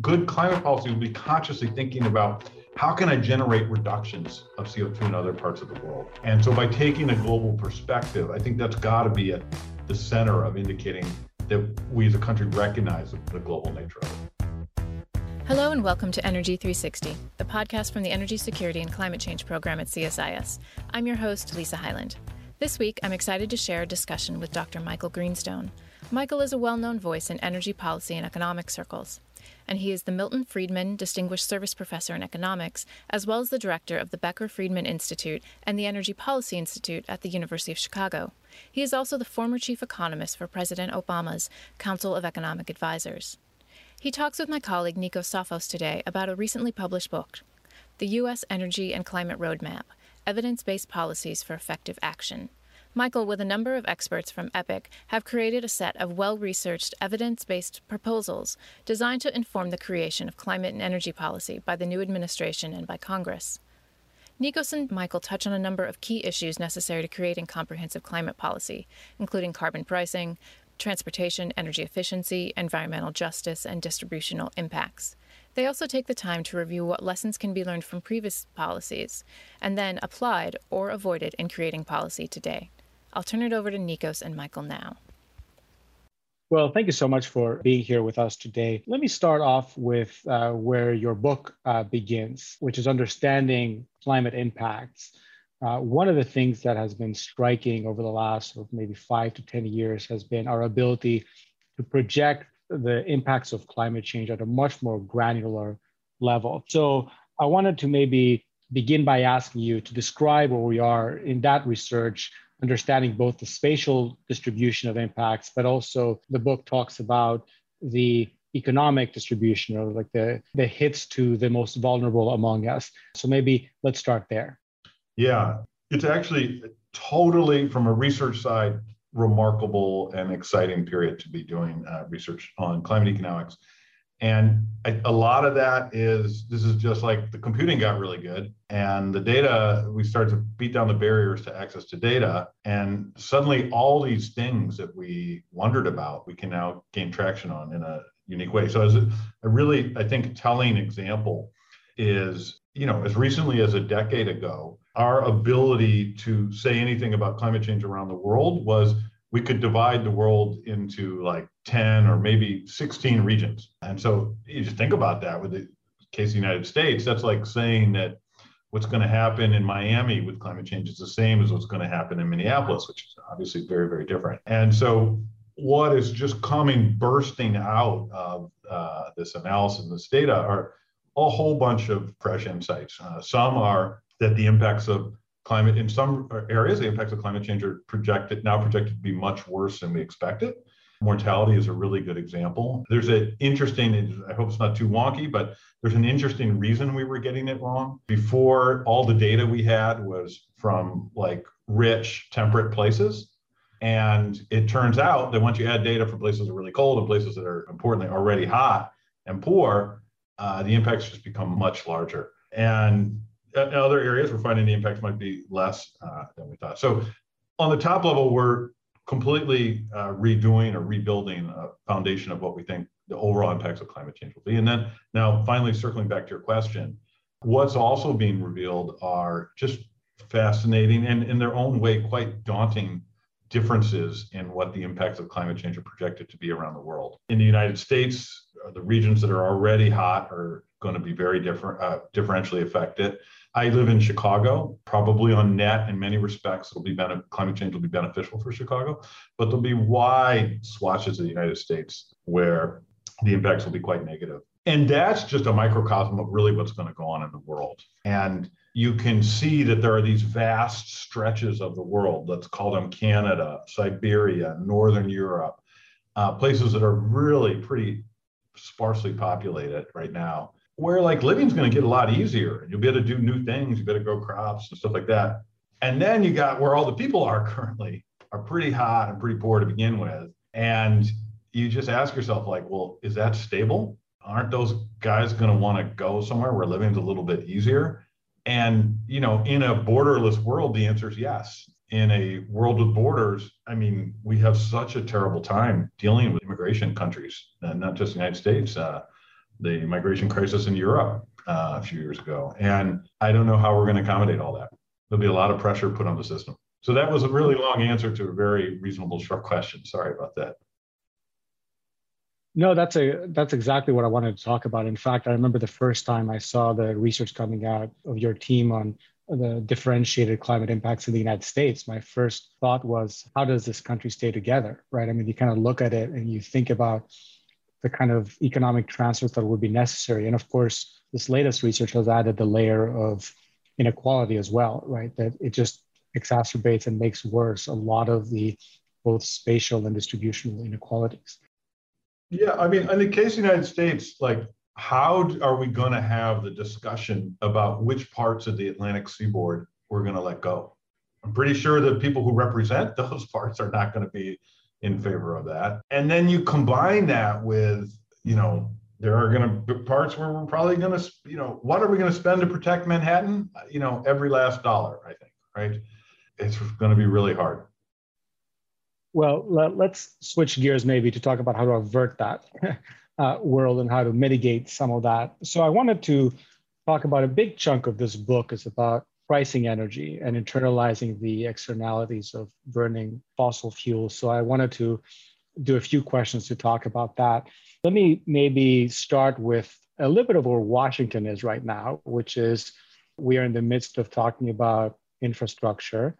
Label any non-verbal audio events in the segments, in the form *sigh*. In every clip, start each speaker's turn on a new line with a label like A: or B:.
A: Good climate policy will be consciously thinking about how can I generate reductions of CO2 in other parts of the world? And so by taking a global perspective, I think that's got to be at the center of indicating that we as a country recognize the global nature of it.
B: Hello and welcome to Energy 360, the podcast from the Energy Security and Climate Change Program at CSIS. I'm your host, Lisa Hyland. This week, I'm excited to share a discussion with Dr. Michael Greenstone. Michael is a well known voice in energy policy and economic circles, and he is the Milton Friedman Distinguished Service Professor in Economics, as well as the director of the Becker Friedman Institute and the Energy Policy Institute at the University of Chicago. He is also the former chief economist for President Obama's Council of Economic Advisers. He talks with my colleague Nikos Tsafos today about a recently published book, The U.S. Energy and Climate Roadmap Evidence Based Policies for Effective Action. Michael, with a number of experts from EPIC, have created a set of well researched, evidence based proposals designed to inform the creation of climate and energy policy by the new administration and by Congress. Nikos and Michael touch on a number of key issues necessary to creating comprehensive climate policy, including carbon pricing, transportation, energy efficiency, environmental justice, and distributional impacts. They also take the time to review what lessons can be learned from previous policies and then applied or avoided in creating policy today. I'll turn it over to Nikos and Michael now.
C: Well, thank you so much for being here with us today. Let me start off with uh, where your book uh, begins, which is understanding climate impacts. Uh, one of the things that has been striking over the last maybe five to 10 years has been our ability to project the impacts of climate change at a much more granular level. So I wanted to maybe begin by asking you to describe where we are in that research understanding both the spatial distribution of impacts, but also the book talks about the economic distribution or like the, the hits to the most vulnerable among us. So maybe let's start there.
A: Yeah, it's actually totally from a research side, remarkable and exciting period to be doing uh, research on climate economics. And I, a lot of that is this is just like the computing got really good and the data, we started to beat down the barriers to access to data. And suddenly, all these things that we wondered about, we can now gain traction on in a unique way. So, as a, a really, I think, telling example is, you know, as recently as a decade ago, our ability to say anything about climate change around the world was we could divide the world into like 10 or maybe 16 regions. And so you just think about that with the case of the United States, that's like saying that what's going to happen in Miami with climate change is the same as what's going to happen in Minneapolis, which is obviously very, very different. And so what is just coming bursting out of uh, this analysis, this data, are a whole bunch of fresh insights. Uh, some are that the impacts of climate in some areas, the impacts of climate change are projected now projected to be much worse than we expected. Mortality is a really good example. There's an interesting, I hope it's not too wonky, but there's an interesting reason we were getting it wrong. Before, all the data we had was from like rich, temperate places. And it turns out that once you add data from places that are really cold and places that are importantly already hot and poor, uh, the impacts just become much larger. And in other areas, we're finding the impacts might be less uh, than we thought. So on the top level, we're completely uh, redoing or rebuilding a foundation of what we think the overall impacts of climate change will be. And then now finally circling back to your question, what's also being revealed are just fascinating and in their own way quite daunting differences in what the impacts of climate change are projected to be around the world. In the United States, uh, the regions that are already hot are going to be very different, uh, differentially affected. I live in Chicago. Probably on net, in many respects, it'll be climate change will be beneficial for Chicago, but there'll be wide swatches of the United States where the impacts will be quite negative. And that's just a microcosm of really what's going to go on in the world. And you can see that there are these vast stretches of the world. Let's call them Canada, Siberia, Northern Europe, uh, places that are really pretty sparsely populated right now where like living's going to get a lot easier and you'll be able to do new things you better grow crops and stuff like that. And then you got where all the people are *laughs* currently are pretty hot and pretty poor to begin with and you just ask yourself like well is that stable? Aren't those guys going to want to go somewhere where living's a little bit easier? And you know in a borderless world the answer is yes. In a world with borders, I mean, we have such a terrible time dealing with immigration countries, not just the United States. Uh, the migration crisis in Europe uh, a few years ago, and I don't know how we're going to accommodate all that. There'll be a lot of pressure put on the system. So that was a really long answer to a very reasonable short question. Sorry about that.
C: No, that's a that's exactly what I wanted to talk about. In fact, I remember the first time I saw the research coming out of your team on the differentiated climate impacts in the United States, my first thought was, how does this country stay together? Right. I mean, you kind of look at it and you think about the kind of economic transfers that would be necessary. And of course, this latest research has added the layer of inequality as well, right? That it just exacerbates and makes worse a lot of the both spatial and distributional inequalities.
A: Yeah, I mean, in the case of the United States, like how are we going to have the discussion about which parts of the Atlantic seaboard we're going to let go? I'm pretty sure that people who represent *laughs* those parts are not going to be in favor of that. And then you combine that with, you know, there are going to be parts where we're probably going to, you know, what are we going to spend to protect Manhattan? You know, every last dollar, I think, right? It's going to be really hard.
C: Well, let, us switch gears maybe to talk about how to avert that. *laughs* uh, world and how to mitigate some of that. So I wanted to talk about a big chunk of this book is about pricing energy and internalizing the externalities of burning fossil fuels. So I wanted to do a few questions to talk about that. Let me maybe start with a little bit of where Washington is right now, which is we are in the midst of talking about infrastructure.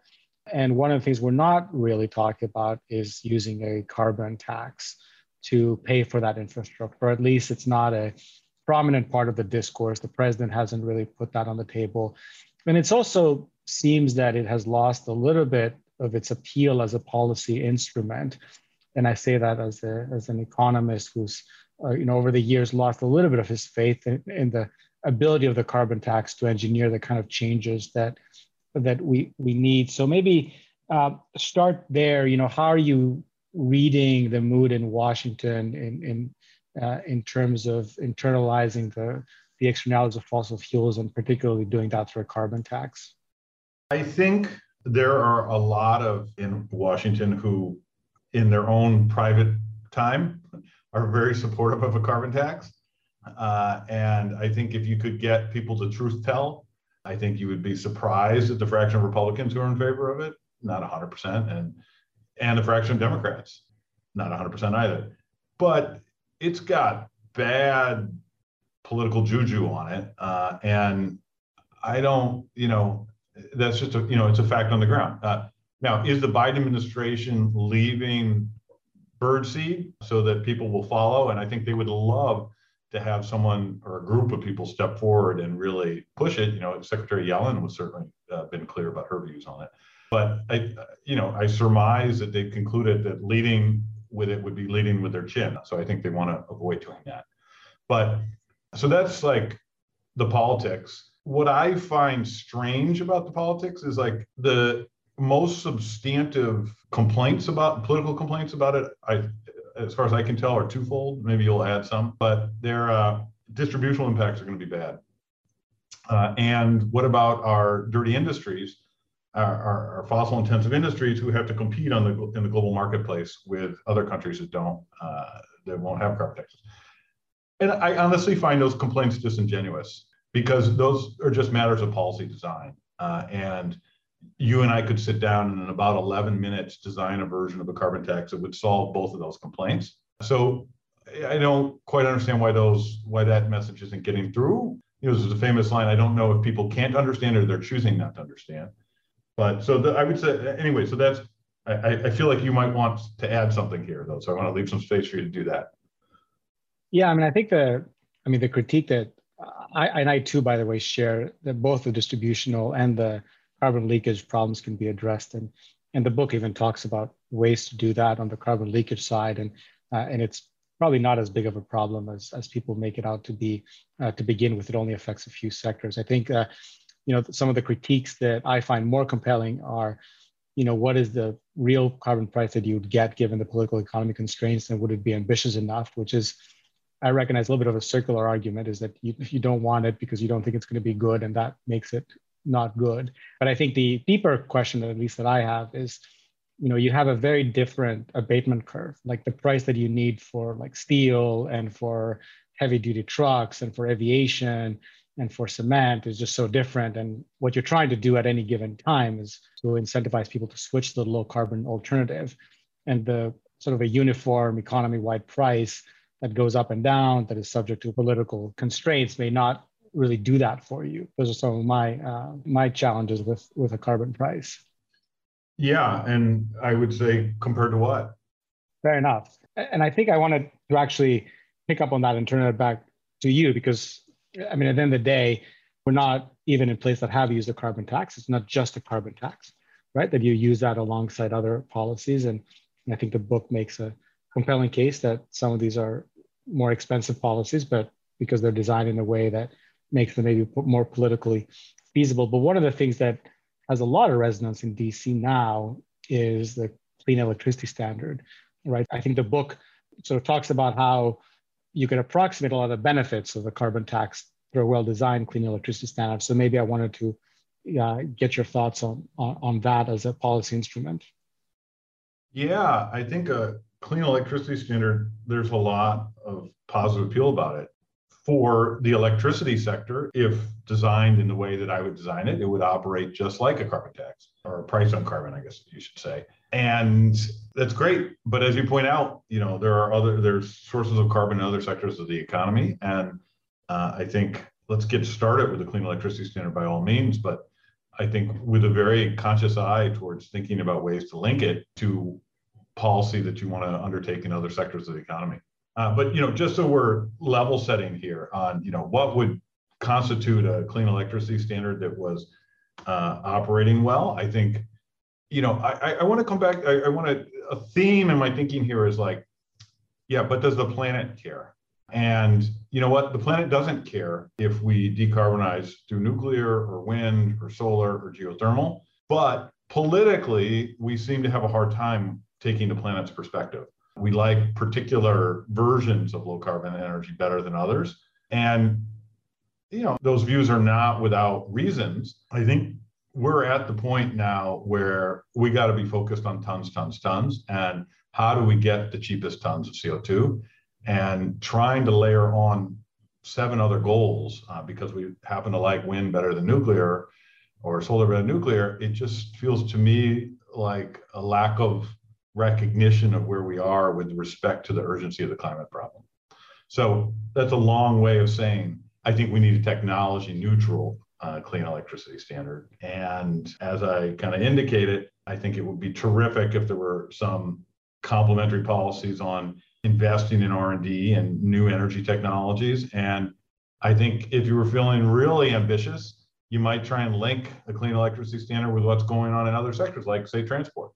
C: And one of the things we're not really talking about is using a carbon tax to pay for that infrastructure, or at least it's not a prominent part of the discourse. The president hasn't really put that on the table. And it also seems that it has lost a little bit of its appeal as a policy instrument. And I say that as, a, as an economist who's, uh, you know, over the years lost a little bit of his faith in, in the ability of the carbon tax to engineer the kind of changes that that we we need. So maybe uh, start there. You know, how are you reading the mood in Washington in in uh, in terms of internalizing the the externalities of fossil fuels and particularly doing that through a carbon tax?
A: I think there are a lot of in Washington who, in their own private time, are very supportive of a carbon tax. Uh, and I think if you could get people to truth tell, I think you would be surprised at the fraction of Republicans who are in favor of it. Not 100%. And and a fraction of Democrats. Not 100% either. But it's got bad political juju on it. Uh, and I don't, you know, that's just a, you know, it's a fact on the ground. Uh, now, is the Biden administration leaving birdseed so that people will follow? And I think they would love to have someone or a group of people step forward and really push it. You know, Secretary Yellen was certainly uh, been clear about her views on it. But I, you know, I surmise that they concluded that leading with it would be leading with their chin. So I think they want to avoid doing that. But so that's like the politics. What I find strange about the politics is like the most substantive complaints about political complaints about it. I, as far as I can tell, are twofold. Maybe you'll add some, but their uh, distributional impacts are going to be bad. Uh, and what about our dirty industries? our, our, fossil intensive industries who have to compete on the in the global marketplace with other countries that don't uh, that won't have carbon taxes. And I honestly find those complaints disingenuous because those are just matters of policy design. Uh, and you and I could sit down and in about 11 minutes design a version of a carbon tax that would solve both of those complaints. So I don't quite understand why those why that message isn't getting through. You know, there's a famous line: "I don't know if people can't understand or they're choosing not to understand." But so the, I would say anyway. So that's I, I feel like you might want to add something here though. So I want to leave some space for you to do that.
C: Yeah, I mean, I think the I mean the critique that I and I too, by the way, share that both the distributional and the carbon leakage problems can be addressed, and and the book even talks about ways to do that on the carbon leakage side, and uh, and it's probably not as big of a problem as as people make it out to be uh, to begin with. It only affects a few sectors. I think uh, you know, some of the critiques that I find more compelling are, you know, what is the real carbon price that you would get given the political economy constraints, and would it be ambitious enough? Which is, I recognize a little bit of a circular argument is that you, you don't want it because you don't think it's going to be good, and that makes it not good. But I think the deeper question, that at least that I have, is you know you have a very different abatement curve. Like the price that you need for like steel and for heavy duty trucks and for aviation and for cement is just so different. And what you're trying to do at any given time is to incentivize people to switch to the low carbon alternative. And the sort of a uniform economy wide price that goes up and down that is subject to political constraints may not really do that for you those are some of my uh, my challenges with with a carbon price
A: yeah, and I would say compared to what?
C: Fair enough. And I think I wanted to actually pick up on that and turn it back to you because, I mean, at the end of the day, we're not even in place that have used a carbon tax. It's not just a carbon tax, right? That you use that alongside other policies. And, and I think the book makes a compelling case that some of these are more expensive policies, but because they're designed in a way that makes them maybe more politically feasible. But one of the things that has a lot of resonance in DC now is the clean electricity standard, right? I think the book sort of talks about how you can approximate a lot of the benefits of the carbon tax through a well-designed clean electricity standard. So maybe I wanted to uh, get your thoughts on, on, on that as a policy instrument.
A: Yeah, I think a clean electricity standard, there's a lot of positive appeal about it for the electricity sector, if designed in the way that I would design it, it would operate just like a carbon tax or a price on carbon, I guess you should say. And that's great. But as you point out, you know, there are other there's sources of carbon in other sectors of the economy. And uh, I think let's get started with the clean electricity standard by all means. But I think with a very conscious eye towards thinking about ways to link it to policy that you want to undertake in other sectors of the economy. Uh, but you know, just so we're level setting here on you know what would constitute a clean electricity standard that was uh, operating well, I think you know I, I want to come back. I, I want to a theme in my thinking here is like, yeah, but does the planet care? And you know what? The planet doesn't care if we decarbonize through nuclear or wind or solar or geothermal. But politically, we seem to have a hard time taking the planet's perspective. We like particular versions of low carbon energy better than others. And, you know, those views are not without reasons. I think we're at the point now where we got to be focused on tons, tons, tons. And how do we get the cheapest tons of CO2? And trying to layer on seven other goals uh, because we happen to like wind better than nuclear or solar better than nuclear, it just feels to me like a lack of recognition of where we are with respect to the urgency of the climate problem. So that's a long way of saying I think we need a technology neutral uh, clean electricity standard. And as I kind of indicated, I think it would be terrific if there were some complementary policies on investing in R&D and new energy technologies. And I think if you were feeling really ambitious, you might try and link the clean electricity standard with what's going on in other sectors, like say transport.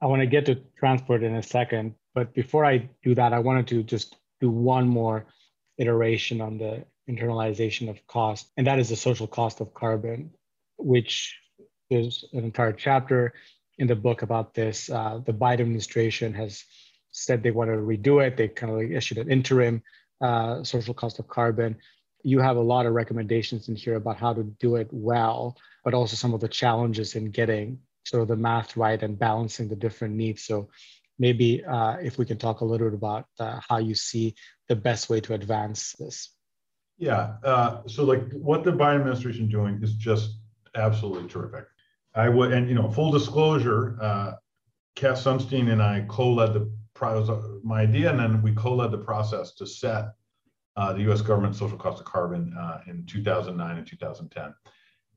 C: I want to get to transport in a second, but before I do that, I wanted to just do one more iteration on the internalization of cost, and that is the social cost of carbon, which is an entire chapter in the book about this. Uh, the Biden administration has said they want to redo it. They kind of like issued an interim uh, social cost of carbon. You have a lot of recommendations in here about how to do it well, but also some of the challenges in getting sort of the math right and balancing the different needs. So maybe uh, if we can talk a little bit about uh, how you see the best way to advance this.
A: Yeah. Uh, so like what the Biden administration doing is just absolutely terrific. I would, and you know, full disclosure, uh, Cass Sunstein and I co-led the my idea, and then we co-led the process to set uh, the U.S. government social cost of carbon uh, in 2009 and 2010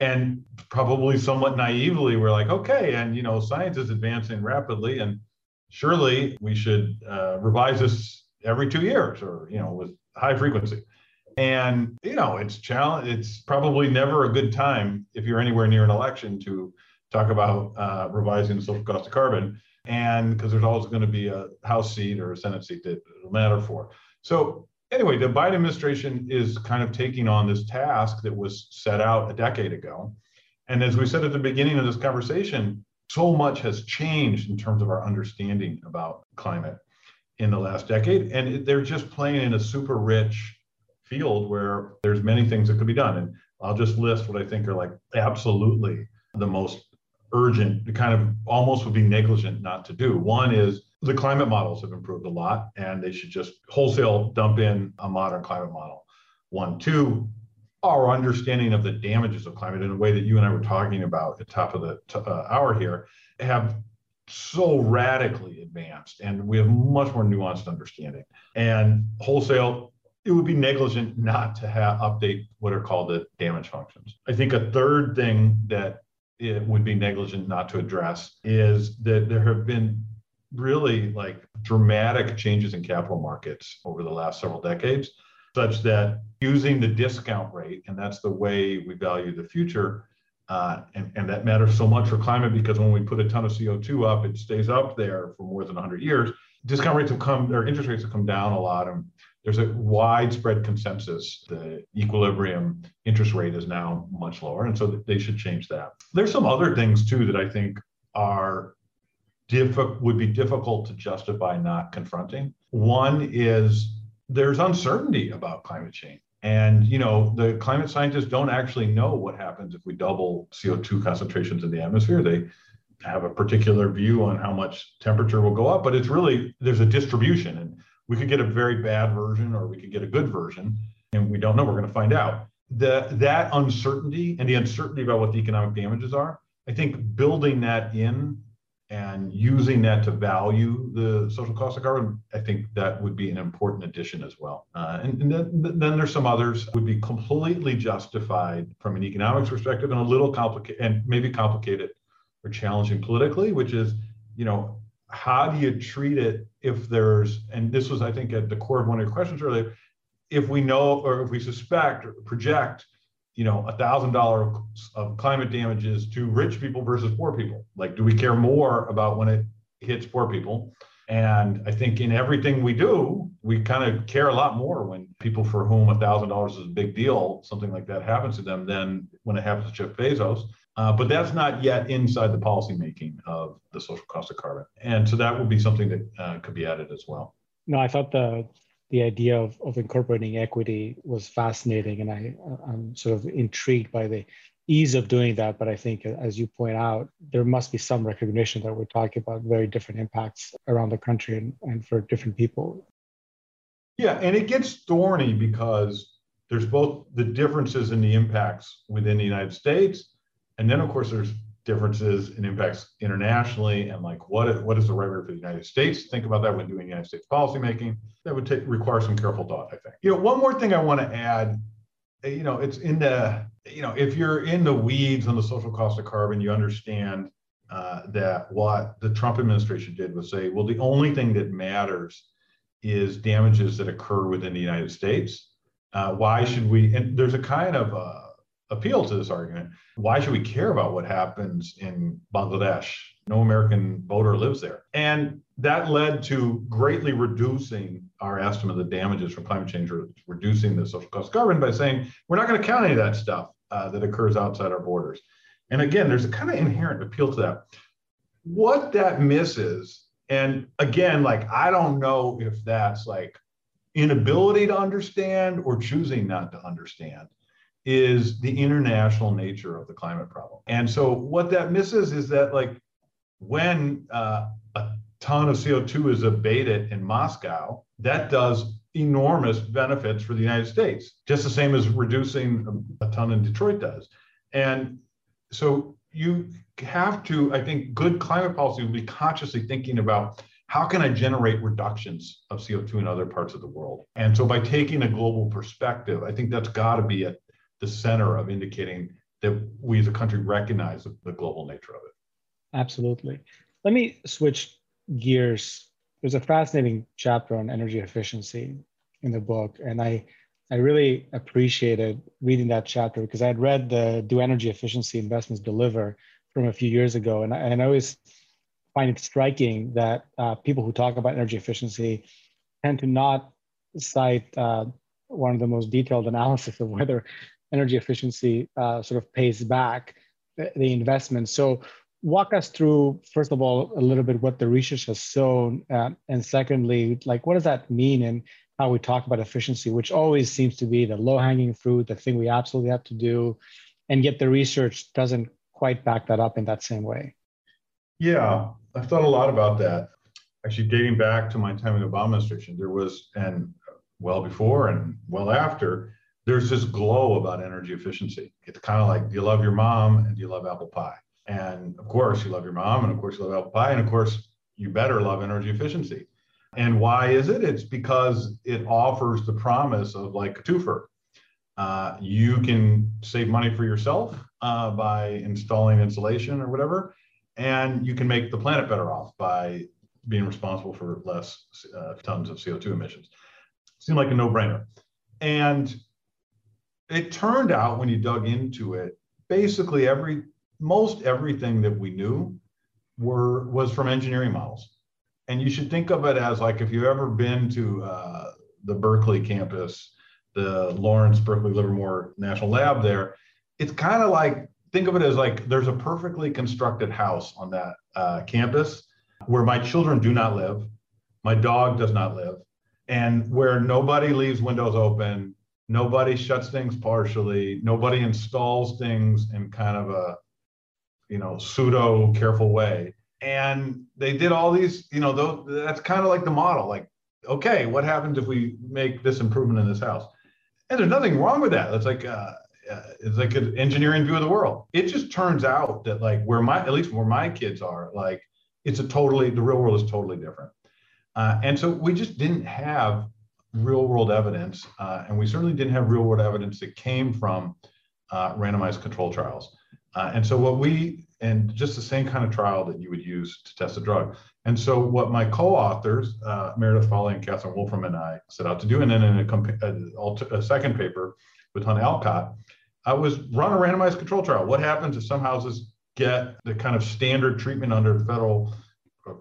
A: and probably somewhat naively we're like okay and you know science is advancing rapidly and surely we should uh, revise this every two years or you know with high frequency. And you know it's challenge it's probably never a good time if you're anywhere near an election to talk about uh, revising the social cost of carbon and because there's always going to be a house seat or a senate seat that it'll matter for. So anyway, the Biden administration is kind of taking on this task that was set out a decade ago. And as we said at the beginning of this conversation, so much has changed in terms of our understanding about climate in the last decade. And they're just playing in a super rich field where there's many things that could be done. And I'll just list what I think are like absolutely the most urgent, kind of almost would be negligent not to do. One is the climate models have improved a lot and they should just wholesale dump in a modern climate model. One, two, our understanding of the damages of climate in a way that you and I were talking about at top of the t- uh, hour here have so radically advanced and we have much more nuanced understanding. And wholesale, it would be negligent not to have update what are called the damage functions. I think a third thing that it would be negligent not to address is that there have been really like dramatic changes in capital markets over the last several decades such that using the discount rate, and that's the way we value the future, uh, and, and that matters so much for climate because when we put a ton of CO2 up, it stays up there for more than 100 years. Discount rates have come, or interest rates have come down a lot. And there's a widespread consensus. The equilibrium interest rate is now much lower. And so they should change that. There's some other things too that I think are would be difficult to justify not confronting. One is there's uncertainty about climate change. And you know, the climate scientists don't actually know what happens if we double CO2 concentrations in the atmosphere. They have a particular view on how much temperature will go up, but it's really there's a distribution, and we could get a very bad version or we could get a good version, and we don't know. We're going to find out. The that uncertainty and the uncertainty about what the economic damages are, I think building that in and using that to value the social cost of carbon, I think that would be an important addition as well. Uh, and, and then, then, there's some others would be completely justified from an economics perspective and a little complicated and maybe complicated or challenging politically, which is, you know, how do you treat it if there's, and this was, I think, at the core of one of your questions earlier, if we know or if we suspect or project you know, a thousand dollar of climate damages to rich people versus poor people? Like, do we care more about when it hits poor people? And I think in everything we do, we kind of care a lot more when people for whom a thousand dollars is a big deal, something like that happens to them, than when it happens to Jeff Bezos. Uh, but that's not yet inside the policymaking of the social cost of carbon. And so that would be something that uh, could be added as well.
C: No, I thought the the idea of, of incorporating equity was fascinating, and I, I'm sort of intrigued by the ease of doing that. But I think, as you point out, there must be some recognition that we're talking about very different impacts around the country and, and for different people.
A: Yeah, and it gets thorny because there's both the differences in the impacts within the United States, and then of course there's differences and impacts internationally and like what, what is the right way for the United States to think about that when doing United States policymaking. That would take, require some careful thought, I think. You know, one more thing I want to add, you know, it's in the, you know, if you're in the weeds on the social cost of carbon, you understand uh, that what the Trump administration did was say, well, the only thing that matters is damages that occur within the United States. Uh, why should we? And there's a kind of uh, appeal to this argument. Why should we care about what happens in Bangladesh? No American voter lives there. And that led to greatly reducing our estimate of the damages from climate change, reducing the social cost of carbon by saying we're not going to count any of that stuff uh, that occurs outside our borders. And again, there's a kind of inherent appeal to that. What that misses, and again, like I don't know if that's like inability to understand or choosing not to understand is the international nature of the climate problem. And so what that misses is that like when uh, a ton of CO2 is abated in Moscow, that does enormous benefits for the United States, just the same as reducing a, a ton in Detroit does. And so you have to, I think, good climate policy will be consciously thinking about how can I generate reductions of CO2 in other parts of the world? And so by taking a global perspective, I think that's got to be a, the center of indicating that we as a country recognize the global nature of it.
C: Absolutely. Let me switch gears. There's a fascinating chapter on energy efficiency in the book, and I I really appreciated reading that chapter because I had read the Do Energy Efficiency Investments Deliver from a few years ago, and I, and I always find it striking that uh, people who talk about energy efficiency tend to not cite uh, one of the most detailed analysis of whether energy efficiency uh, sort of pays back the, the, investment. So walk us through, first of all, a little bit what the research has shown, uh, and secondly, like what does that mean, and how we talk about efficiency, which always seems to be the low hanging fruit, the thing we absolutely have to do. And yet the research doesn't quite back that up in that same way.
A: Yeah, I've thought a lot about that. Actually, dating back to my time in the Obama administration, there was, and well before and well after, there's this glow about energy efficiency. It's kind of like, do you love your mom and do you love apple pie? And of course, you love your mom, and of course, you love apple pie, and of course, you better love energy efficiency. And why is it? It's because it offers the promise of like a twofer. Uh, you can save money for yourself uh, by installing insulation or whatever, and you can make the planet better off by being responsible for less uh, tons of CO2 emissions. Seemed like a no-brainer. And it turned out when you dug into it, basically every most everything that we knew were was from engineering models. And you should think of it as like if you've ever been to uh, the Berkeley campus, the Lawrence Berkeley Livermore National Lab there, it's kind of like think of it as like there's a perfectly constructed house on that uh, campus where my children do not live, my dog does not live, and where nobody leaves windows open, nobody shuts things partially, nobody installs things in kind of a you know pseudo careful way. And they did all these, you know, those, that's kind of like the model. Like, okay, what happens if we make this improvement in this house? And there's nothing wrong with that. It's like uh, uh, it's like an engineering view of the world. It just turns out that like where my at least where my kids are, like it's a totally the real world is totally different. Uh, and so we just didn't have real world evidence, uh, and we certainly didn't have real world evidence that came from uh, randomized control trials. Uh, and so what we and just the same kind of trial that you would use to test a drug. And so what my co-authors, uh, Meredith Fowlie and Catherine Wolfram and I set out to do, and then in a, a, a second paper with Hunt Allcott, I was run a randomized control trial. What happens if some houses get the kind of standard treatment under federal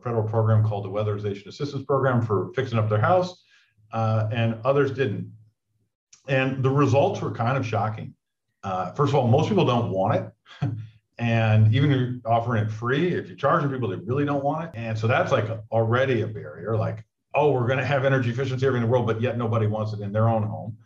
A: federal program called the Weatherization Assistance Program for fixing up their house, uh, and others didn't. And the results were kind of shocking. Uh, first of all, most people don't want it. *laughs* and even if you're offering it free, if you're charging people, they really don't want it. And so that's like already a barrier. Like, oh, we're going to have energy efficiency everywhere in the world, but yet nobody wants it in their own home.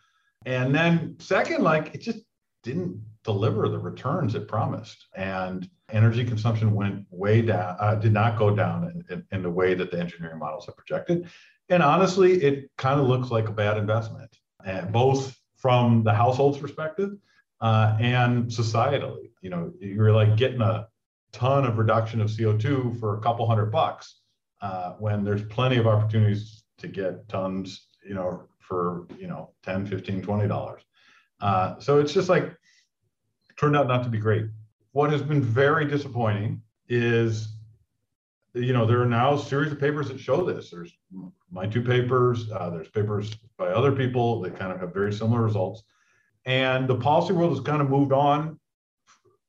A: And then second, like it just didn't deliver the returns it promised. And energy consumption went way down, uh, did not go down in, in, in, the way that the engineering models have projected. And honestly, it kind of looks like a bad investment, uh, both from the household's perspective uh, and societally. You know, you're like getting a ton of reduction of CO2 for a couple hundred bucks uh, when there's plenty of opportunities to get tons, you know, for, you know, 10, 15, 20 dollars. Uh, so it's just like turned out not to be great. What has been very disappointing is, you know, there are now a series of papers that show this. There's my two papers. Uh, there's papers by other people that kind of have very similar results, and the policy world has kind of moved on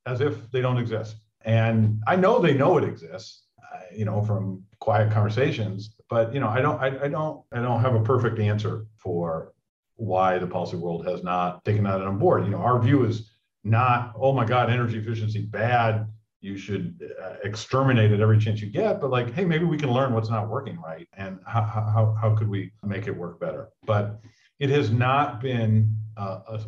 A: as if they don't exist. And I know they know it exists, uh, you know, from quiet conversations. But you know, I don't, I, I don't, I don't have a perfect answer for why the policy world has not taken that on board. You know, our view is not, oh my God, energy efficiency bad. You should uh, exterminate it every chance you get. But like, hey, maybe we can learn what's not working right, and how how how could we make it work better? But it has not been a, a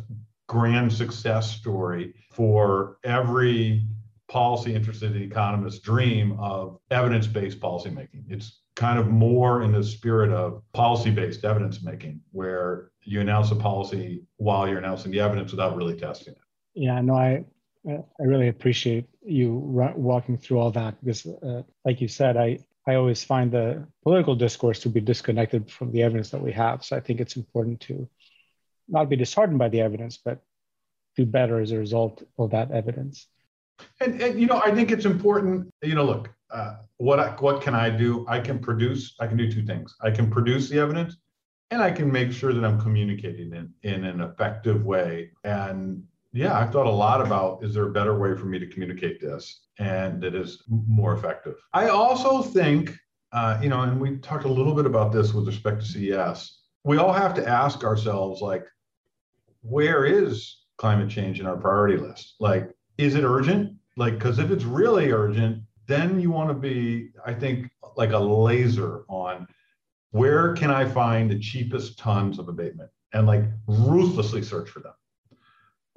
A: grand success story for every policy interested economist dream of evidence-based policymaking. It's kind of more in the spirit of policy-based evidence making, where you announce a policy while you're announcing the evidence without really testing it.
C: Yeah, no, I I really appreciate you walking through all that because, uh, like you said, I I always find the political discourse to be disconnected from the evidence that we have. So I think it's important to not be disheartened by the evidence, but do better as a result of that evidence.
A: And, and you know, I think it's important. You know, look, uh, what I, what can I do? I can produce. I can do two things. I can produce the evidence, and I can make sure that I'm communicating in in an effective way. And yeah, I've thought a lot about is there a better way for me to communicate this and that is more effective. I also think, uh, you know, and we talked a little bit about this with respect to CES. We all have to ask ourselves, like, where is climate change in our priority list? Like, is it urgent? Like, because if it's really urgent, then you want to be, I think, like a laser on where can I find the cheapest tons of abatement and like ruthlessly search for them?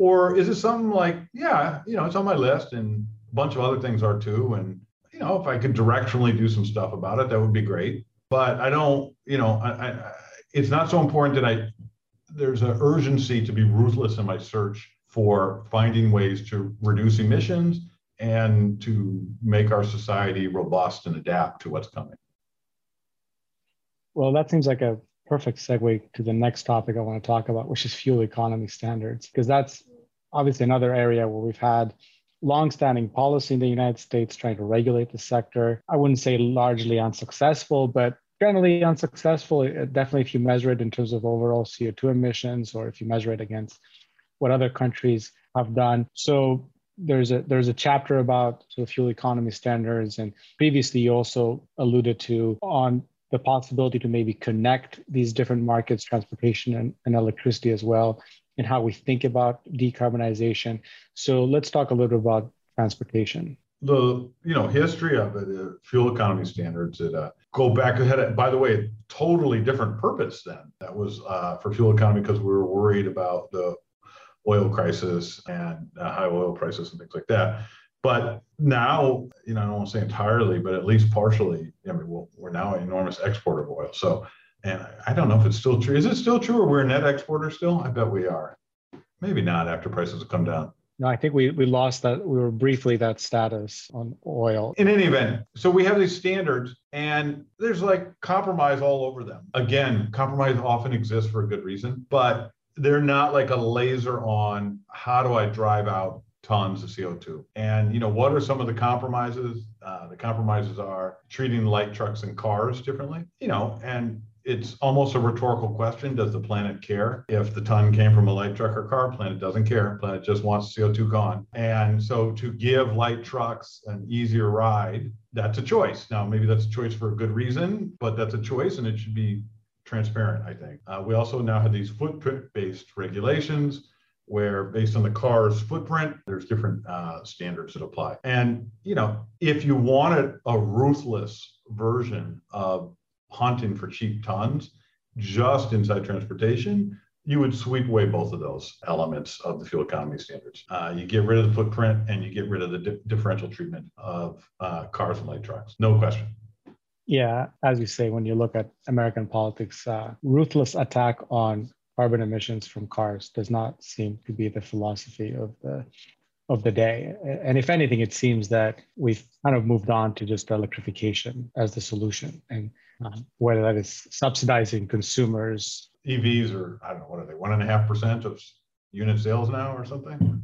A: Or is it something like, yeah, you know, it's on my list and a bunch of other things are too. And, you know, if I could directionally do some stuff about it, that would be great. But I don't, you know, I, I, it's not so important that I, there's an urgency to be ruthless in my search for finding ways to reduce emissions and to make our society robust and adapt to what's coming.
C: Well, that seems like a perfect segue to the next topic I want to talk about, which is fuel economy standards, because that's obviously another area where we've had longstanding policy in the United States trying to regulate the sector. I wouldn't say largely unsuccessful, but generally unsuccessful. Uh, definitely, if you measure it in terms of overall CO2 emissions, or if you measure it against what other countries have done. So there's a there's a chapter about sort of fuel economy standards, and previously you also alluded to on the possibility to maybe connect these different markets, transportation and, and electricity as well, and how we think about decarbonization. So let's talk a little bit about transportation.
A: The you know history of it, uh, fuel economy standards that uh, go back ahead. By the way, totally different purpose then. That was uh, for fuel economy because we were worried about the oil crisis and uh, high oil prices and things like that. But now, you know, I don't want to say entirely, but at least partially, I mean, we're, we're now an enormous exporter of oil. So, and I don't know if it's still true. Is it still true or we're a net exporter still? I bet we are. Maybe not after prices have come down.
C: No, I think we, we lost that. We were briefly that status on oil.
A: In any event, so we have these standards and there's like compromise all over them. Again, compromise often exists for a good reason, but they're not like a laser on how do I drive out tons of CO2. And you know, what are some of the compromises? Uh, the compromises are treating light trucks and cars differently. You know, and it's almost a rhetorical question. Does the planet care if the ton came from a light truck or car? Planet doesn't care. Planet just wants CO2 gone. And so to give light trucks an easier ride, that's a choice. Now, maybe that's a choice for a good reason, but that's a choice and it should be transparent, I think. Uh, we also now have these footprint based regulations where based on the car's footprint, there's different uh, standards that apply. And, you know, if you wanted a ruthless version of hunting for cheap tons just inside transportation, you would sweep away both of those elements of the fuel economy standards. Uh, you get rid of the footprint and you get rid of the di- differential treatment of uh, cars and light trucks. No question.
C: Yeah, as you say, when you look at American politics, uh, ruthless attack on carbon emissions from cars does not seem to be the philosophy of the of the day. And if anything, it seems that we've kind of moved on to just electrification as the solution, and um, whether that is subsidizing consumers.
A: EVs are I don't know what are they one and a half percent of unit sales now or something.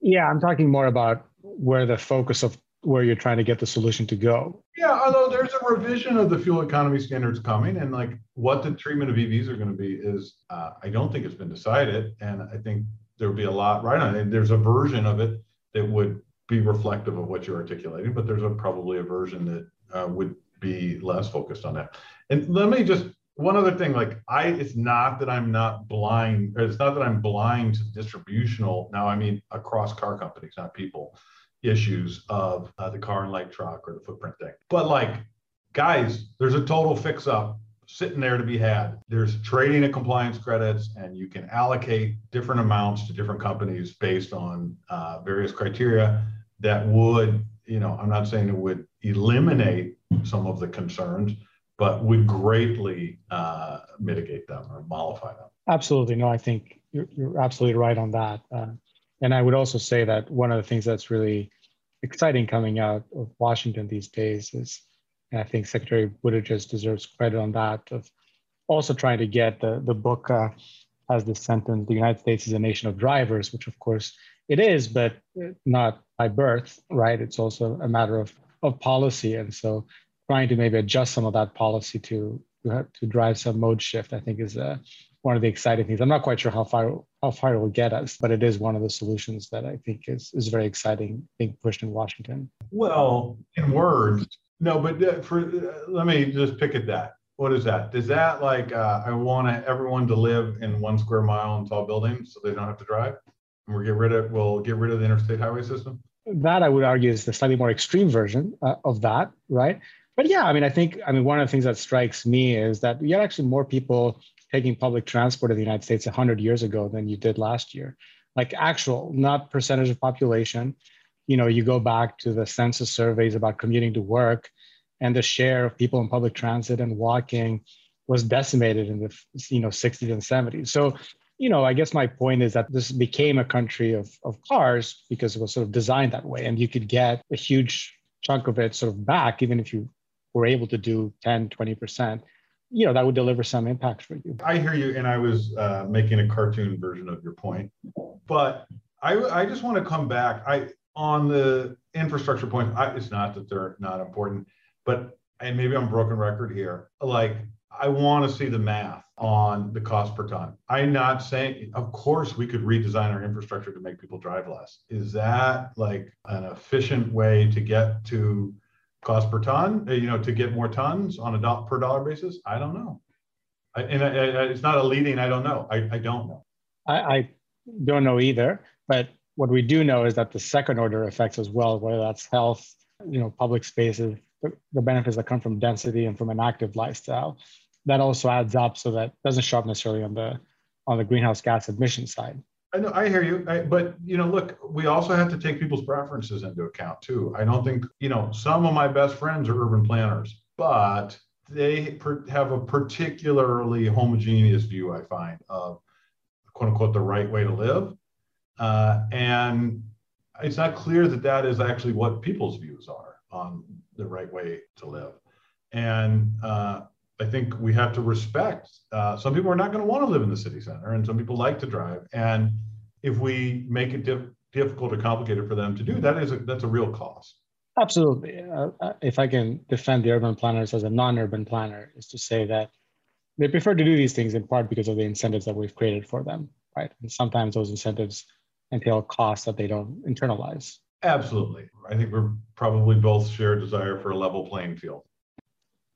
C: Yeah, I'm talking more about where the focus of where you're trying to get the solution to go.
A: Yeah, although there's a revision of the fuel economy standards coming, and like what the treatment of EVs are going to be is, uh, I don't think it's been decided, and I think there will be a lot right on it. There's a version of it that would be reflective of what you're articulating, but there's a, probably a version that uh, would be less focused on that. And let me just one other thing, like I, it's not that I'm not blind, it's not that I'm blind to distributional. Now, I mean across car companies, not people issues of uh, the car and light truck or the footprint thing. But like, guys, there's a total fix up sitting there to be had. There's trading of compliance credits, and you can allocate different amounts to different companies based on uh, various criteria that would, you know, I'm not saying it would eliminate some of the concerns, but would greatly uh, mitigate them or mollify them.
C: Absolutely. No, I think you're, you're absolutely right on that. Uh, and I would also say that one of the things that's really exciting coming out of Washington these days is, and I think Secretary Buttigieg deserves credit on that, of also trying to get the, the book uh, has this sentence, the United States is a nation of drivers, which of course it is, but not by birth, right? It's also a matter of, of policy. And so trying to maybe adjust some of that policy to, to, to drive some mode shift, I think is a, one of the exciting things. I'm not quite sure how far how far it will get us, but it is one of the solutions that I think is is very exciting being pushed in Washington.
A: Well, in words, no, but uh, for uh, let me just pick at that. What is that? Is that like uh, I want everyone to live in one square mile in tall buildings so they don't have to drive? And we'll get rid of we'll get rid of the interstate highway system.
C: That I would argue is the slightly more extreme version uh, of that, right? But yeah, I mean, I think, I mean, one of the things that strikes me is that you had actually more people taking public transport in the United States 100 years ago than you did last year. Like actual, not percentage of population. You know, you go back to the census surveys about commuting to work, and the share of people in public transit and walking was decimated in the you know 60s and 70s. So, you know, I guess my point is that this became a country of, of cars because it was sort of designed that way, and you could get a huge chunk of it sort of back, even if you were able to do 10, 20%, you know, that would deliver some impact for you.
A: I hear you. And I was uh, making a cartoon version of your point, but I, I just want to come back. I, on the infrastructure point, I, it's not that they're not important, but and maybe I'm broken record here. Like I want to see the math on the cost per ton. I'm not saying, of course, we could redesign our infrastructure to make people drive less. Is that like an efficient way to get to cost per ton? Uh, you know, to get more tons on a dollar per dollar basis? I don't know. I, and I, I, it's not a leading. I don't know. I, I don't know.
C: I, I don't know either. But what we do know is that the second order effects as well, whether that's health, you know, public spaces, the, the benefits that come from density and from an active lifestyle that also adds up so that doesn't show up necessarily on the on the greenhouse gas emission side
A: I know, I hear you, I, but you know, look, we also have to take people's preferences into account too. I don't think you know some of my best friends are urban planners, but they per, have a particularly homogeneous view, I find, of quote unquote the right way to live, uh, and it's not clear that that is actually what people's views are on the right way to live, and uh, I think we have to respect. Uh, some people are not going to want to live in the city center, and some people like to drive. And if we make it diff- difficult or complicated for them to do, that is a, that's a real cost.
C: Absolutely. Uh, uh, if I can defend the urban planners as a non-urban planner, is to say that they prefer to do these things in part because of the incentives that we've created for them, right? And sometimes those incentives entail costs that they don't internalize.
A: Absolutely. I think we're probably both share a desire for a level playing field.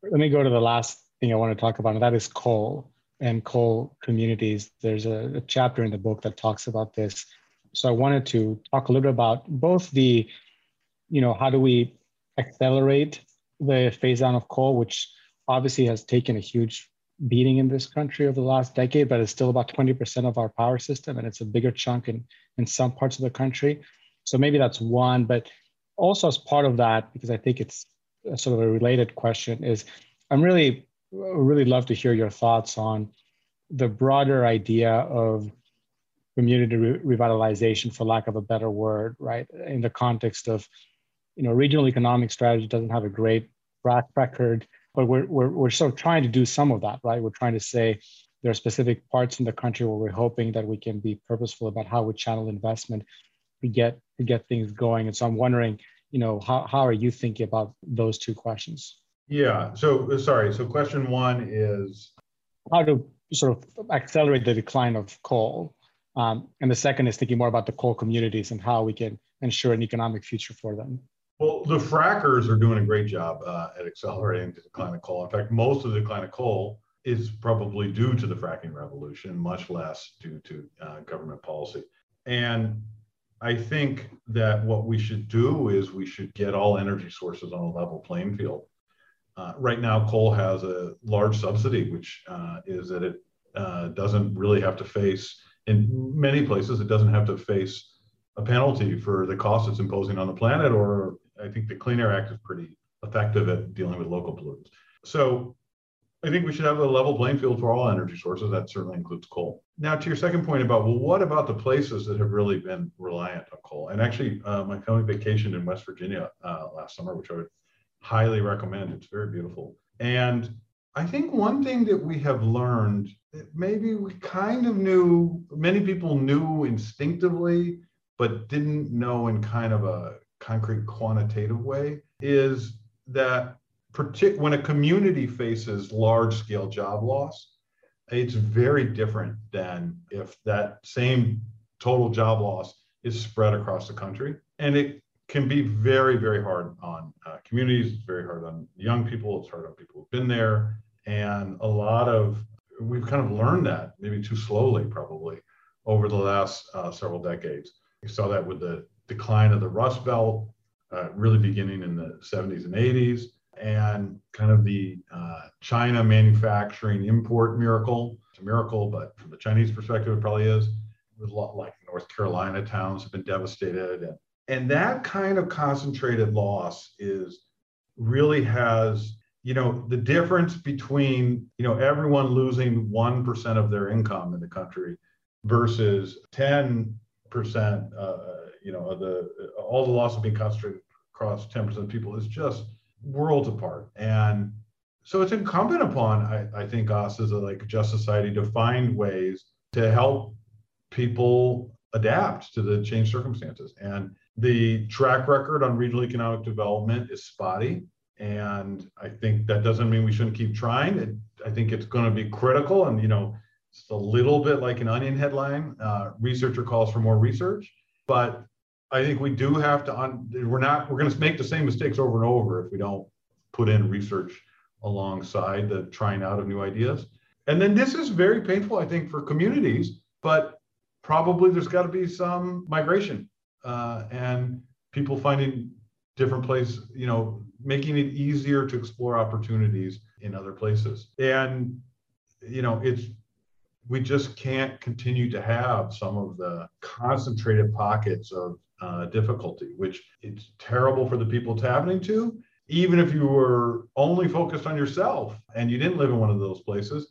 C: Let me go to the last thing I want to talk about, and that is coal and coal communities. There's a, a, chapter in the book that talks about this. So I wanted to talk a little bit about both the, you know, how do we accelerate the phase down of coal, which obviously has taken a huge beating in this country over the last decade, but it's still about 20% of our power system, and it's a bigger chunk in, in some parts of the country. So maybe that's one, but also as part of that, because I think it's sort of a related question, is I'm really really love to hear your thoughts on the broader idea of community re- revitalization, for lack of a better word, right? In the context of, you know, regional economic strategy doesn't have a great track record, but we're, we're, we're sort of trying to do some of that, right? We're trying to say there are specific parts in the country where we're hoping that we can be purposeful about how we channel investment to get to get things going. And so I'm wondering, you know, how, how are you thinking about those two questions?
A: Yeah. So sorry. So question one is
C: how to sort of accelerate the decline of coal, um, and the second is thinking more about the coal communities and how we can ensure an economic future for them.
A: Well, the frackers are doing a great job uh, at accelerating the decline of coal. In fact, most of the decline of coal is probably due to the fracking revolution, much less due to uh, government policy. And I think that what we should do is we should get all energy sources on a level playing field. Uh, right now, coal has a large subsidy, which uh, is that it uh, doesn't really have to face, in many places, it doesn't have to face a penalty for the cost it's imposing on the planet. Or I think the Clean Air Act is pretty effective at dealing with local pollutants. So I think we should have a level playing field for all energy sources. That certainly includes coal. Now, to your second point about, well, what about the places that have really been reliant on coal? And actually, uh, my family vacationed in West Virginia uh, last summer, which I would highly recommend. It's very beautiful. And I think one thing that we have learned that maybe we kind of knew, many people knew instinctively, but didn't know in kind of a concrete quantitative way, is that partic- when a community faces large scale job loss, it's very different than if that same total job loss is spread across the country. And it can be very, very hard on uh, communities. It's very hard on young people. It's hard on people who've been there. And a lot of, we've kind of learned that maybe too slowly, probably over the last uh, several decades. We saw that with the decline of the Rust Belt, uh, really beginning in the 70s and 80s. and kind of the uh, China manufacturing import miracle. It's a miracle, but from the Chinese perspective, it probably is. With a lot like North Carolina towns have been devastated, and, and that kind of concentrated loss is really has you know the difference between you know everyone losing 1% of their income in the country versus 10% uh, you know the all the loss of being concentrated across 10% of people is just worlds apart. And so it's incumbent upon I, I think us as a like just society to find ways to help people adapt to the changed circumstances. And the track record on regional economic development is spotty and I think that doesn't mean we shouldn't keep trying. It, I think it's going to be critical. And, you know, it's a little bit like an onion headline. Uh, researcher calls for more research. But I think we do have to, un- we're not, we're going to make the same mistakes over and over if we don't put in research alongside the trying out of new ideas. And then this is very painful, I think, for communities, but probably there's got to be some migration uh, and people finding different places, you know, making it easier to explore opportunities in other places. And, you know, it's, we just can't continue to have some of the concentrated pockets of uh, difficulty, which it's terrible for the people it's happening to. Even if you were only focused on yourself and you didn't live in one of those places,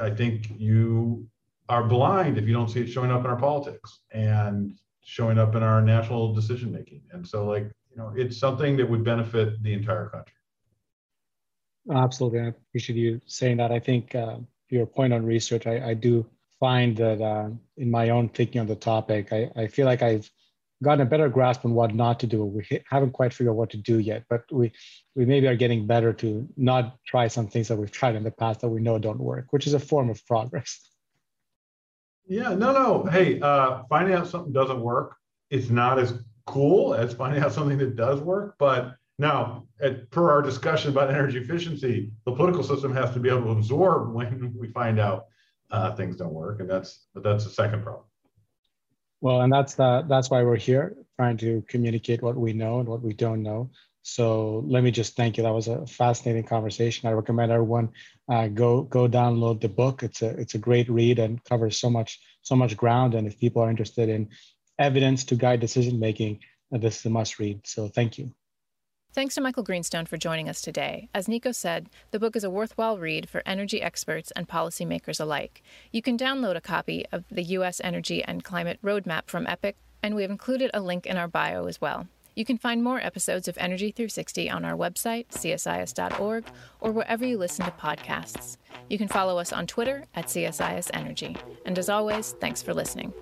A: I think you are blind if you don't see it showing up in our politics and showing up in our national decision making. And so, like, you know, it's something that would benefit the entire country.
C: Absolutely. I appreciate you saying that. I think uh, your point on research, I, I do find that uh, in my own thinking on the topic, I, I feel like I've gotten a better grasp on what not to do. We haven't quite figured out what to do yet, but we, we maybe are getting better to not try some things that we've tried in the past that we know don't work, which is a form of progress.
A: Yeah, no, no. Hey, uh, finding out something doesn't work, it's not as cool as finding out something that does work. But now, at, per our discussion about energy efficiency, the political system has to be able to absorb *laughs* when we find out uh, things don't work, and that's that's the second problem.
C: Well, and that's the, that's why we're here, trying to communicate what we know and what we don't know. So let me just thank you. That was a fascinating conversation. I recommend everyone uh, go go download the book. It's a it's a great read and covers so much so much ground. And if people are interested in evidence to guide decision making, this is a must read. So thank you.
B: Thanks to Michael Greenstone for joining us today. As Nico said, the book is a worthwhile read for energy experts and policymakers alike. You can download a copy of the U.S. Energy and Climate Roadmap from EPIC, and we have included a link in our bio as well. You can find more episodes of Energy 360 on our website, csis.org, or wherever you listen to podcasts. You can follow us on Twitter at CSIS Energy. And as always, thanks for listening.